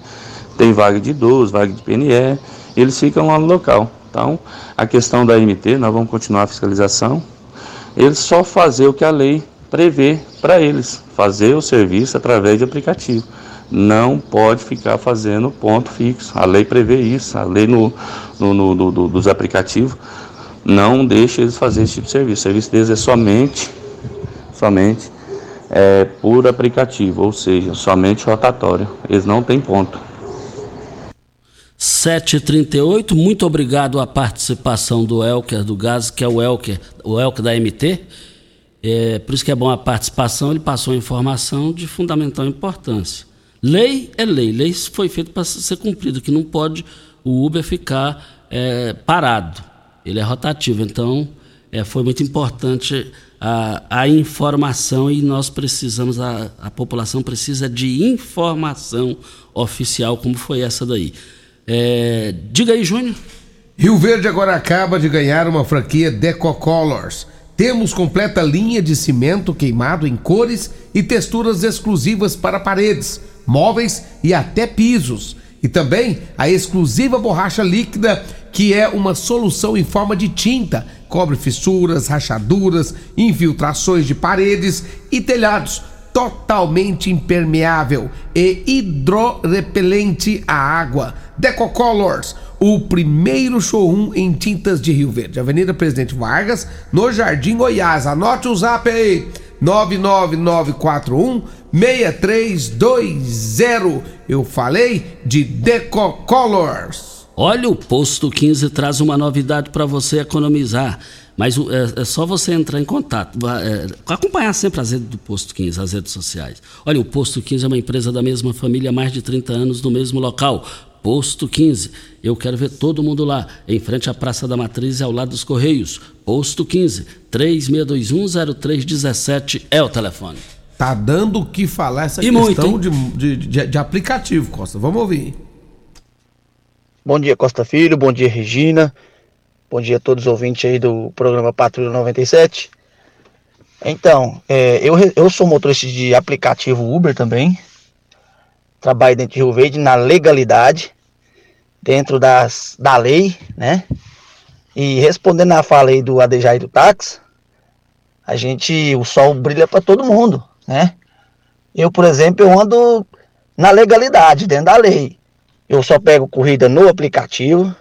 Tem vaga de idoso, vaga de PNE. Eles ficam lá no local. Então, a questão da MT, nós vamos continuar a fiscalização. Eles só fazer o que a lei prevê para eles, fazer o serviço através de aplicativo não pode ficar fazendo ponto fixo. A lei prevê isso, a lei no, no, no, no dos aplicativos não deixa eles fazer esse tipo de serviço. O serviço deles é somente, somente é, por aplicativo, ou seja, somente rotatório. Eles não têm ponto. 738, muito obrigado à participação do Elker do Gás, que é o Elker, o Elker da MT. É, por isso que é bom a participação, ele passou informação de fundamental importância. Lei é lei, lei foi feita para ser cumprida, que não pode o Uber ficar é, parado. Ele é rotativo, então é, foi muito importante a, a, informação e nós precisamos, a, a população precisa de informação oficial, como foi essa daí. É, diga aí, Júnior. Rio Verde agora acaba de ganhar uma franquia Deco Colors. Temos completa linha de cimento queimado em cores e texturas exclusivas para paredes móveis e até pisos. E também a exclusiva borracha líquida, que é uma solução em forma de tinta, cobre fissuras, rachaduras, infiltrações de paredes e telhados, totalmente impermeável e hidrorepelente à água. Decocolors, o primeiro showroom em tintas de Rio Verde, Avenida Presidente Vargas, no Jardim Goiás. Anote o zap aí. 99941 6320. Eu falei de Deco Colors. Olha, o posto 15 traz uma novidade para você economizar. Mas é, é, só você entrar em contato, é, acompanhar sempre as redes do Posto 15, as redes sociais. Olha, o Posto 15 é uma empresa da mesma família há mais de 30 anos no mesmo local. Posto 15. Eu quero ver todo mundo lá, em frente à Praça da Matriz e ao lado dos Correios. Posto 15, 36210317 é o telefone. Tá dando o que falar essa e questão muito, de, de, de, aplicativo, Costa. Vamos ouvir. Bom dia, Costa Filho. Bom dia, Regina. Bom dia a todos os ouvintes aí do programa Patrulha 97. Então, é, eu, eu sou motorista de aplicativo Uber também. Trabalho dentro de Rio Verde na legalidade, dentro das, da lei, né? E respondendo à fala aí do Adejai do táxi, a gente, o sol brilha para todo mundo, né? Eu, por exemplo, eu ando na legalidade, dentro da lei. Eu só pego corrida no aplicativo,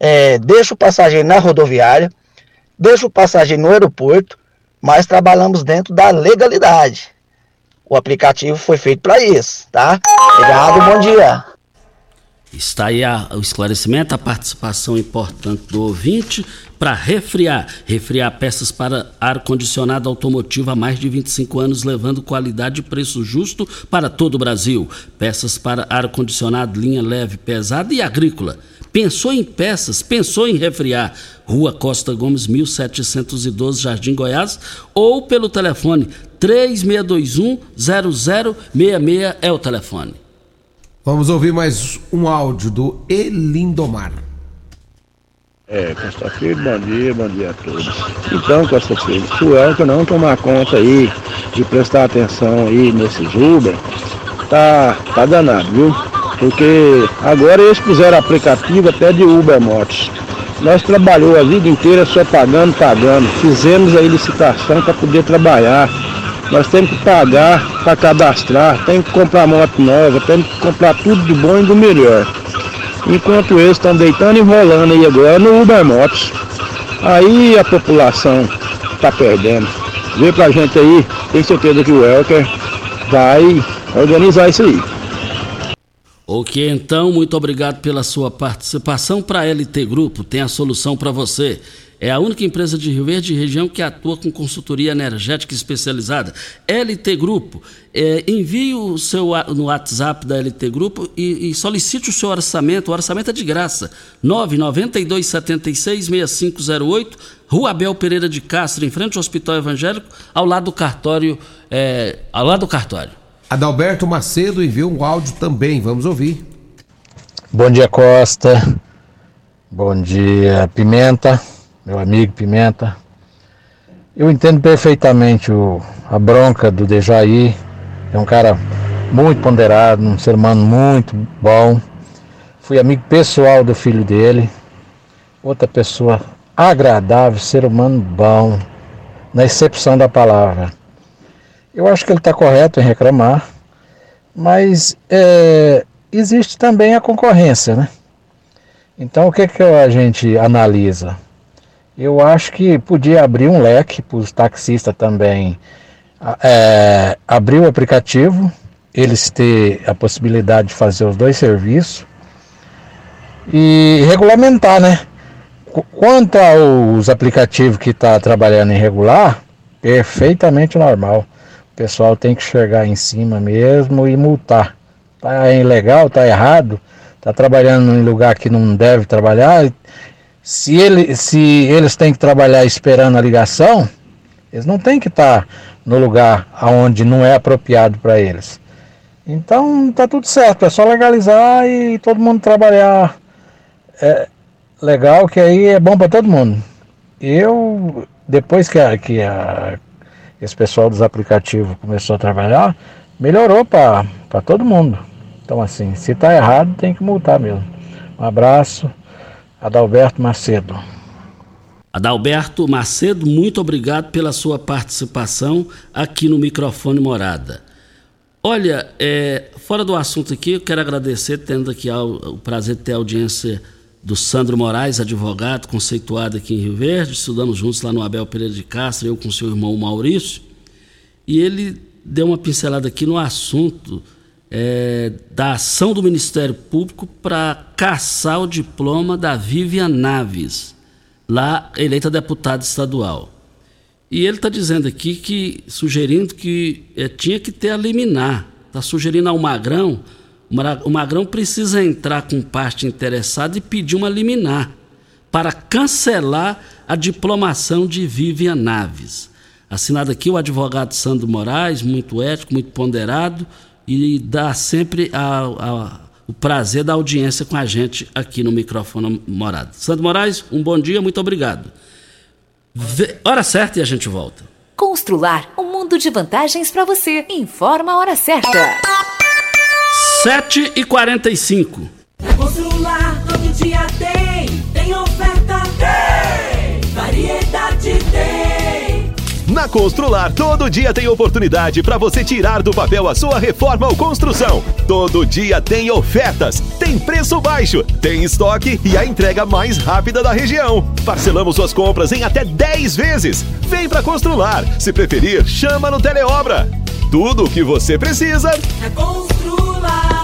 é, deixo o passageiro na rodoviária, deixo o passageiro no aeroporto, mas trabalhamos dentro da legalidade. O aplicativo foi feito para isso, tá? Obrigado, bom dia. Está aí a, o esclarecimento, a participação importante do ouvinte para refriar. Refriar peças para ar-condicionado automotivo há mais de 25 anos, levando qualidade e preço justo para todo o Brasil. Peças para ar-condicionado, linha leve, pesada e agrícola. Pensou em peças, pensou em refriar. Rua Costa Gomes, 1712, Jardim Goiás, ou pelo telefone 3621-0066 é o telefone. Vamos ouvir mais um áudio do Elindomar. É, Costa Filho, bom dia, bom dia a todos. Então, Costa Filho, se o Elton não tomar conta aí de prestar atenção aí nesses Uber, tá, tá danado, viu? Porque agora eles puseram aplicativo até de Uber Motos. Nós trabalhou a vida inteira só pagando, pagando. Fizemos a licitação para poder trabalhar nós temos que pagar para cadastrar, tem que comprar moto nova, temos que comprar tudo do bom e do melhor. Enquanto eles estão deitando e rolando aí agora no Uber Motos. Aí a população está perdendo. Vê pra gente aí, tenho certeza que o Elker vai organizar isso aí. Ok, então, muito obrigado pela sua participação. Para a LT Grupo, tem a solução para você. É a única empresa de Rio Verde e região que atua com consultoria energética especializada. LT Grupo. É, envie o seu no WhatsApp da LT Grupo e, e, solicite o seu orçamento. O orçamento é de graça. 992766508, Rua Abel Pereira de Castro, em frente ao Hospital Evangélico, ao lado do cartório. É, ao lado do cartório. Adalberto Macedo enviou um áudio também. Vamos ouvir. Bom dia, Costa. Bom dia, Pimenta meu amigo Pimenta. Eu entendo perfeitamente o, a bronca do Dejaí. É um cara muito ponderado, um ser humano muito bom. Fui amigo pessoal do filho dele. Outra pessoa agradável, ser humano bom, na excepção da palavra. Eu acho que ele está correto em reclamar, mas é, existe também a concorrência, né? Então o que, que a gente analisa? Eu acho que podia abrir um leque para os taxistas também é, abrir o aplicativo, eles ter a possibilidade de fazer os dois serviços e regulamentar, né? Quanto aos aplicativos que está trabalhando em regular, perfeitamente normal. O pessoal tem que chegar em cima mesmo e multar. Tá ilegal, tá errado, tá trabalhando em lugar que não deve trabalhar, se, ele, se eles têm que trabalhar esperando a ligação, eles não têm que estar no lugar onde não é apropriado para eles. Então tá tudo certo, é só legalizar e todo mundo trabalhar é, legal, que aí é bom para todo mundo. Eu, depois que, a, que a, esse pessoal dos aplicativos começou a trabalhar, melhorou para todo mundo. Então assim, se tá errado tem que multar mesmo. Um abraço. Adalberto Macedo. Adalberto Macedo, muito obrigado pela sua participação aqui no microfone Morada. Olha, é, fora do assunto aqui, eu quero agradecer, tendo aqui o prazer de ter audiência do Sandro Moraes, advogado, conceituado aqui em Rio Verde, estudamos juntos lá no Abel Pereira de Castro, eu com seu irmão Maurício, e ele deu uma pincelada aqui no assunto é, da ação do Ministério Público para caçar o diploma da Vivian Naves, lá eleita deputada estadual. E ele está dizendo aqui que, sugerindo que é, tinha que ter a liminar. Está sugerindo ao Magrão, o Magrão precisa entrar com parte interessada e pedir uma liminar para cancelar a diplomação de Vivian Naves. Assinado aqui o advogado Sandro Moraes, muito ético, muito ponderado, e dá sempre a, a, o prazer da audiência com a gente aqui no microfone Morada. Santo Moraes, um bom dia, muito obrigado. Hora certa e a gente volta. Constrular um mundo de vantagens para você. Informa a hora certa. 7 e 45 Constrular todo dia tem, tem oferta, tem, variedade tem. Na Constrular, todo dia tem oportunidade para você tirar do papel a sua reforma ou construção. Todo dia tem ofertas, tem preço baixo, tem estoque e a entrega mais rápida da região. Parcelamos suas compras em até 10 vezes. Vem para Constrular. Se preferir, chama no Teleobra. Tudo o que você precisa É Constrular tem.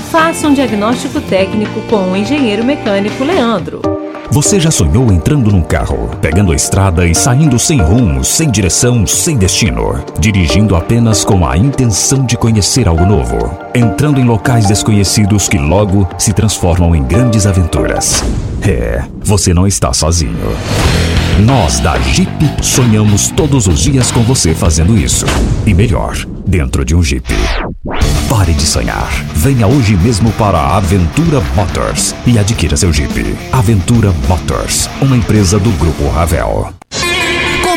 Faça um diagnóstico técnico com o engenheiro mecânico Leandro. Você já sonhou entrando num carro, pegando a estrada e saindo sem rumo, sem direção, sem destino, dirigindo apenas com a intenção de conhecer algo novo, entrando em locais desconhecidos que logo se transformam em grandes aventuras? É, você não está sozinho. Nós da Jeep sonhamos todos os dias com você fazendo isso. E melhor, dentro de um Jeep. Pare de sonhar. Venha hoje mesmo para a Aventura Motors e adquira seu Jeep. Aventura Motors, uma empresa do Grupo Ravel.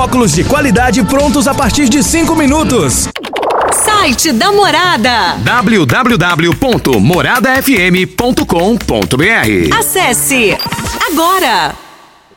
óculos de qualidade prontos a partir de 5 minutos. Site da Morada. www.moradafm.com.br Acesse agora.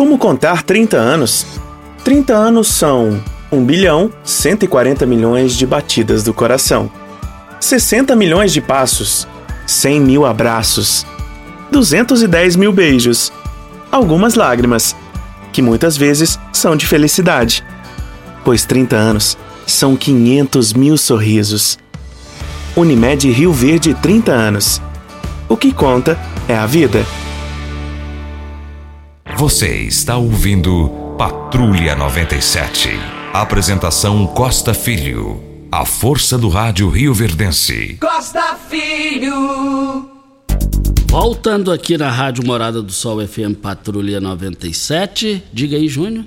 Como contar 30 anos? 30 anos são 1 bilhão 140 milhões de batidas do coração, 60 milhões de passos, 100 mil abraços, 210 mil beijos, algumas lágrimas, que muitas vezes são de felicidade, pois 30 anos são 500 mil sorrisos. Unimed Rio Verde 30 anos. O que conta é a vida. Você está ouvindo Patrulha 97. Apresentação Costa Filho. A força do rádio Rio Verdense. Costa Filho. Voltando aqui na Rádio Morada do Sol FM Patrulha 97. Diga aí, Júnior.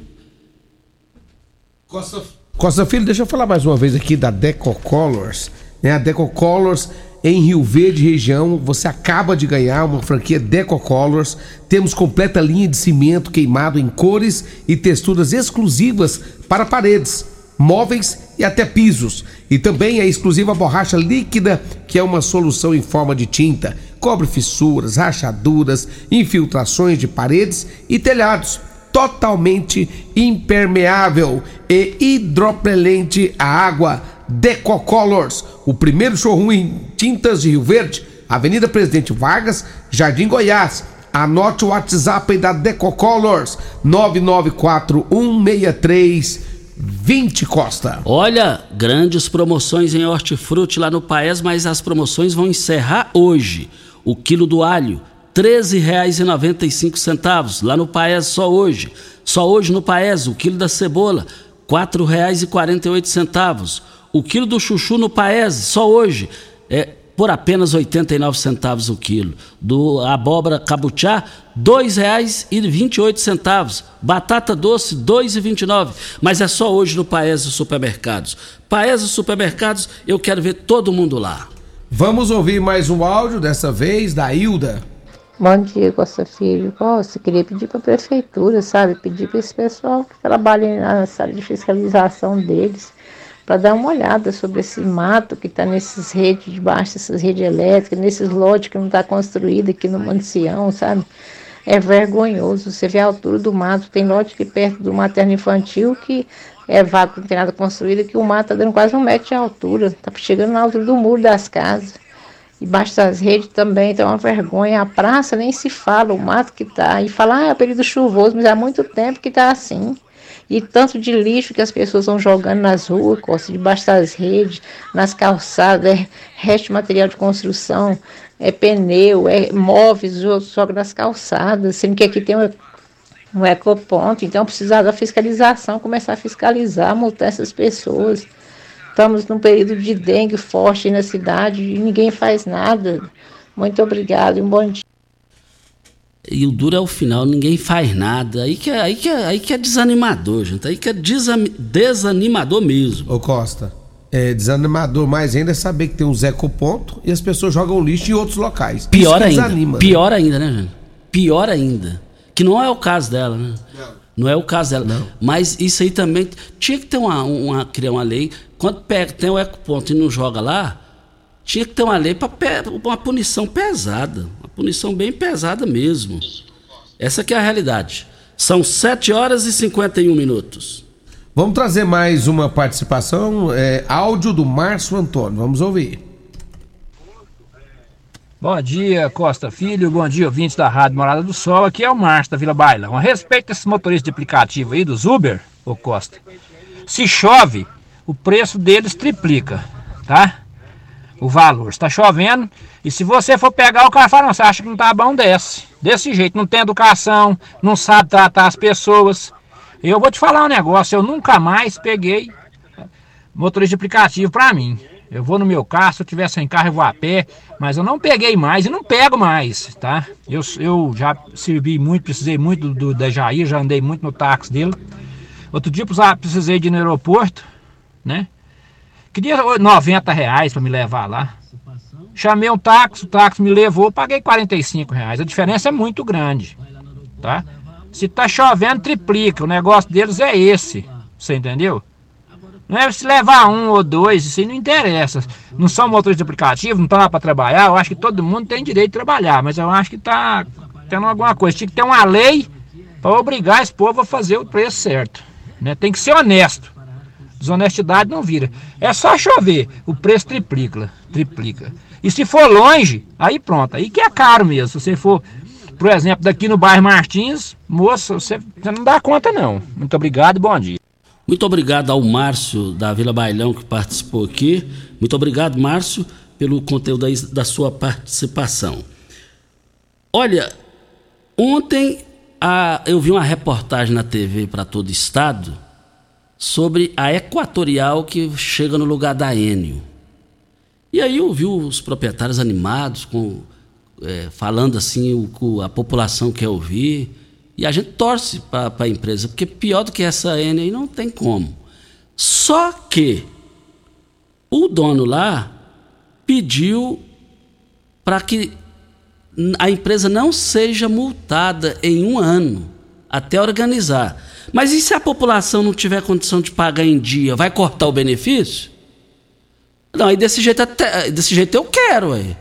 Costa, Costa Filho, deixa eu falar mais uma vez aqui da Deco Colors. Né? A Deco Colors em Rio Verde região, você acaba de ganhar uma franquia Deco Colors. Temos completa linha de cimento queimado em cores e texturas exclusivas para paredes, móveis e até pisos. E também a exclusiva borracha líquida, que é uma solução em forma de tinta, cobre fissuras, rachaduras, infiltrações de paredes e telhados totalmente impermeável e hidropelente à água. Deco Colors, o primeiro showroom em tintas de Rio Verde, Avenida Presidente Vargas, Jardim Goiás. Anote o WhatsApp da Deco Colors, 994-163-20 Costa. Olha, grandes promoções em hortifruti lá no Paes, mas as promoções vão encerrar hoje. O quilo do alho, R$ 13,95 lá no Paes só hoje. Só hoje no Paes, o quilo da cebola, R$ 4,48. O quilo do chuchu no Paes, só hoje, é por apenas 89 centavos o quilo. Do abóbora cabuchá, R$ 2,28. Batata doce, R$ 2,29. Mas é só hoje no Paese Supermercados. Paese Supermercados, eu quero ver todo mundo lá. Vamos ouvir mais um áudio, dessa vez da Hilda. Bom dia, Costa Filho. Costa, queria pedir para a prefeitura, sabe? Pedir para esse pessoal que trabalha na sala de fiscalização deles, para dar uma olhada sobre esse mato que está nessas redes, debaixo dessas redes elétricas, nesses lotes que não está construído aqui no Mancião, sabe? É vergonhoso. Você vê a altura do mato, tem lote aqui perto do materno infantil que é vago, não tem nada construído, que o mato está dando quase um metro de altura, está chegando na altura do muro das casas. Embaixo das redes também está uma vergonha. A praça nem se fala, o mato que está. E fala, ah, é período chuvoso, mas há muito tempo que está assim. E tanto de lixo que as pessoas estão jogando nas ruas, costa, debaixo das redes, nas calçadas, é resto de material de construção, é pneu, é móveis, joga nas calçadas, sendo que aqui tem um, um ecoponto, então precisa da fiscalização, começar a fiscalizar, multar essas pessoas. Estamos num período de dengue forte na cidade e ninguém faz nada. Muito obrigado e um bom dia. E o duro é o final, ninguém faz nada. Aí que é, aí que é, aí que é desanimador, gente. Aí que é desanimador mesmo. Ô Costa, é desanimador mais ainda é saber que tem um Zecoponto e as pessoas jogam lixo em outros locais. Pior ainda. Desanima, pior né? ainda, né, gente? Pior ainda. Que não é o caso dela, né? Não. Não é o caso dela. Não. Mas isso aí também. Tinha que ter uma, uma, criar uma lei. Quando pega, tem o ecoponto e não joga lá, tinha que ter uma lei para uma punição pesada. Punição bem pesada mesmo. Essa que é a realidade. São 7 horas e 51 minutos. Vamos trazer mais uma participação. É, áudio do Márcio Antônio. Vamos ouvir. Bom dia, Costa Filho. Bom dia, ouvintes da Rádio Morada do Sol. Aqui é o Márcio da Vila Bailão. A respeito desses motoristas de aplicativo aí, dos Uber, ô Costa, se chove, o preço deles triplica, tá? O valor. Está chovendo e se você for pegar o carro, fala, não, você acha que não tá bom, desce. Desse jeito, não tem educação, não sabe tratar as pessoas. Eu vou te falar um negócio, eu nunca mais peguei motorista de aplicativo para mim. Eu vou no meu carro, se eu tiver sem carro eu vou a pé, mas eu não peguei mais e não pego mais, tá? Eu, eu já servi muito, precisei muito do, do da Jair, já andei muito no táxi dele. Outro dia precisei de ir no aeroporto, né? Queria 90 reais para me levar lá. Chamei um táxi, o táxi me levou, paguei 45 reais. A diferença é muito grande, tá? Se tá chovendo, triplica. O negócio deles é esse, você entendeu? Não é se levar um ou dois, isso aí não interessa. Não são motores de aplicativo, não estão lá para trabalhar. Eu acho que todo mundo tem direito de trabalhar, mas eu acho que está tendo alguma coisa. Tinha que ter uma lei para obrigar esse povo a fazer o preço certo. Né? Tem que ser honesto. Desonestidade não vira. É só chover, o preço triplica, triplica. E se for longe, aí pronto, aí que é caro mesmo. Se você for, por exemplo, daqui no bairro Martins, moça, você, você não dá conta não. Muito obrigado, bom dia. Muito obrigado ao Márcio da Vila Bailão que participou aqui. Muito obrigado, Márcio, pelo conteúdo da sua participação. Olha, ontem a, eu vi uma reportagem na TV para todo o estado sobre a Equatorial que chega no lugar da Enio. E aí eu vi os proprietários animados, com, é, falando assim o que a população quer ouvir. E a gente torce para a empresa, porque pior do que essa N aí não tem como. Só que o dono lá pediu para que a empresa não seja multada em um ano até organizar. Mas e se a população não tiver condição de pagar em dia, vai cortar o benefício? Não, aí desse jeito, até, desse jeito eu quero, aí.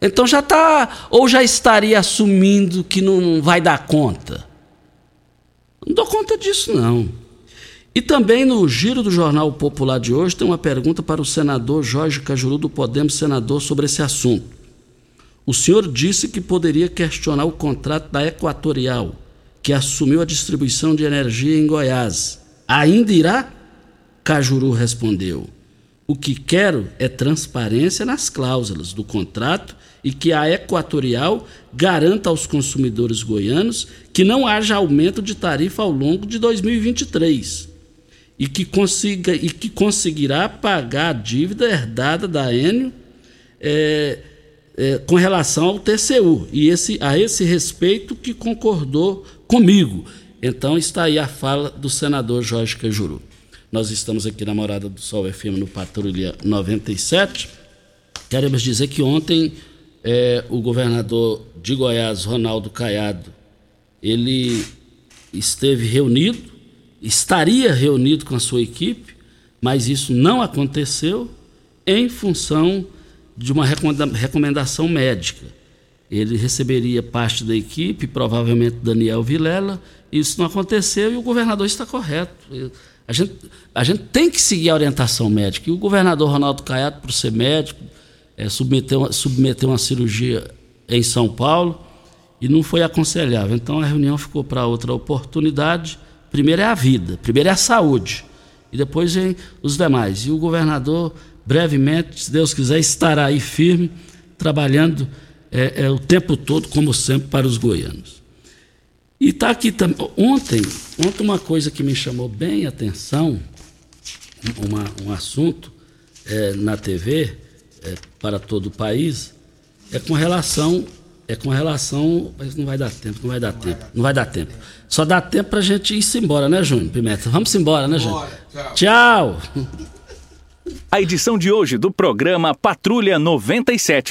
Então já está, ou já estaria assumindo que não vai dar conta. Não dou conta disso, não. E também no giro do Jornal Popular de hoje tem uma pergunta para o senador Jorge Cajuru do Podemos, senador, sobre esse assunto. O senhor disse que poderia questionar o contrato da Equatorial, que assumiu a distribuição de energia em Goiás. Ainda irá? Cajuru respondeu. O que quero é transparência nas cláusulas do contrato e que a Equatorial garanta aos consumidores goianos que não haja aumento de tarifa ao longo de 2023 e que, consiga, e que conseguirá pagar a dívida herdada da Enio é, é, com relação ao TCU e esse, a esse respeito que concordou comigo. Então está aí a fala do senador Jorge Cajuru. Nós estamos aqui na Morada do Sol FM no Patrulha 97. Queremos dizer que ontem é, o governador de Goiás, Ronaldo Caiado, ele esteve reunido, estaria reunido com a sua equipe, mas isso não aconteceu em função de uma recomendação médica. Ele receberia parte da equipe, provavelmente Daniel Vilela, isso não aconteceu e o governador está correto. A gente, a gente tem que seguir a orientação médica. E o governador Ronaldo Caiado, por ser médico, é, submeteu, submeteu uma cirurgia em São Paulo e não foi aconselhável. Então a reunião ficou para outra oportunidade. Primeiro é a vida, primeiro é a saúde e depois vem os demais. E o governador, brevemente, se Deus quiser, estará aí firme, trabalhando é, é, o tempo todo, como sempre, para os goianos. E está aqui também. Ontem, ontem, uma coisa que me chamou bem a atenção, uma, um assunto é, na TV, é, para todo o país, é com relação. É com relação. Mas não vai dar tempo, não vai dar tempo. Não vai dar tempo. Só dá tempo para a gente ir embora, né, Júnior Pimenta? Vamos embora, né, Júnior? Tchau. A edição de hoje do programa Patrulha 97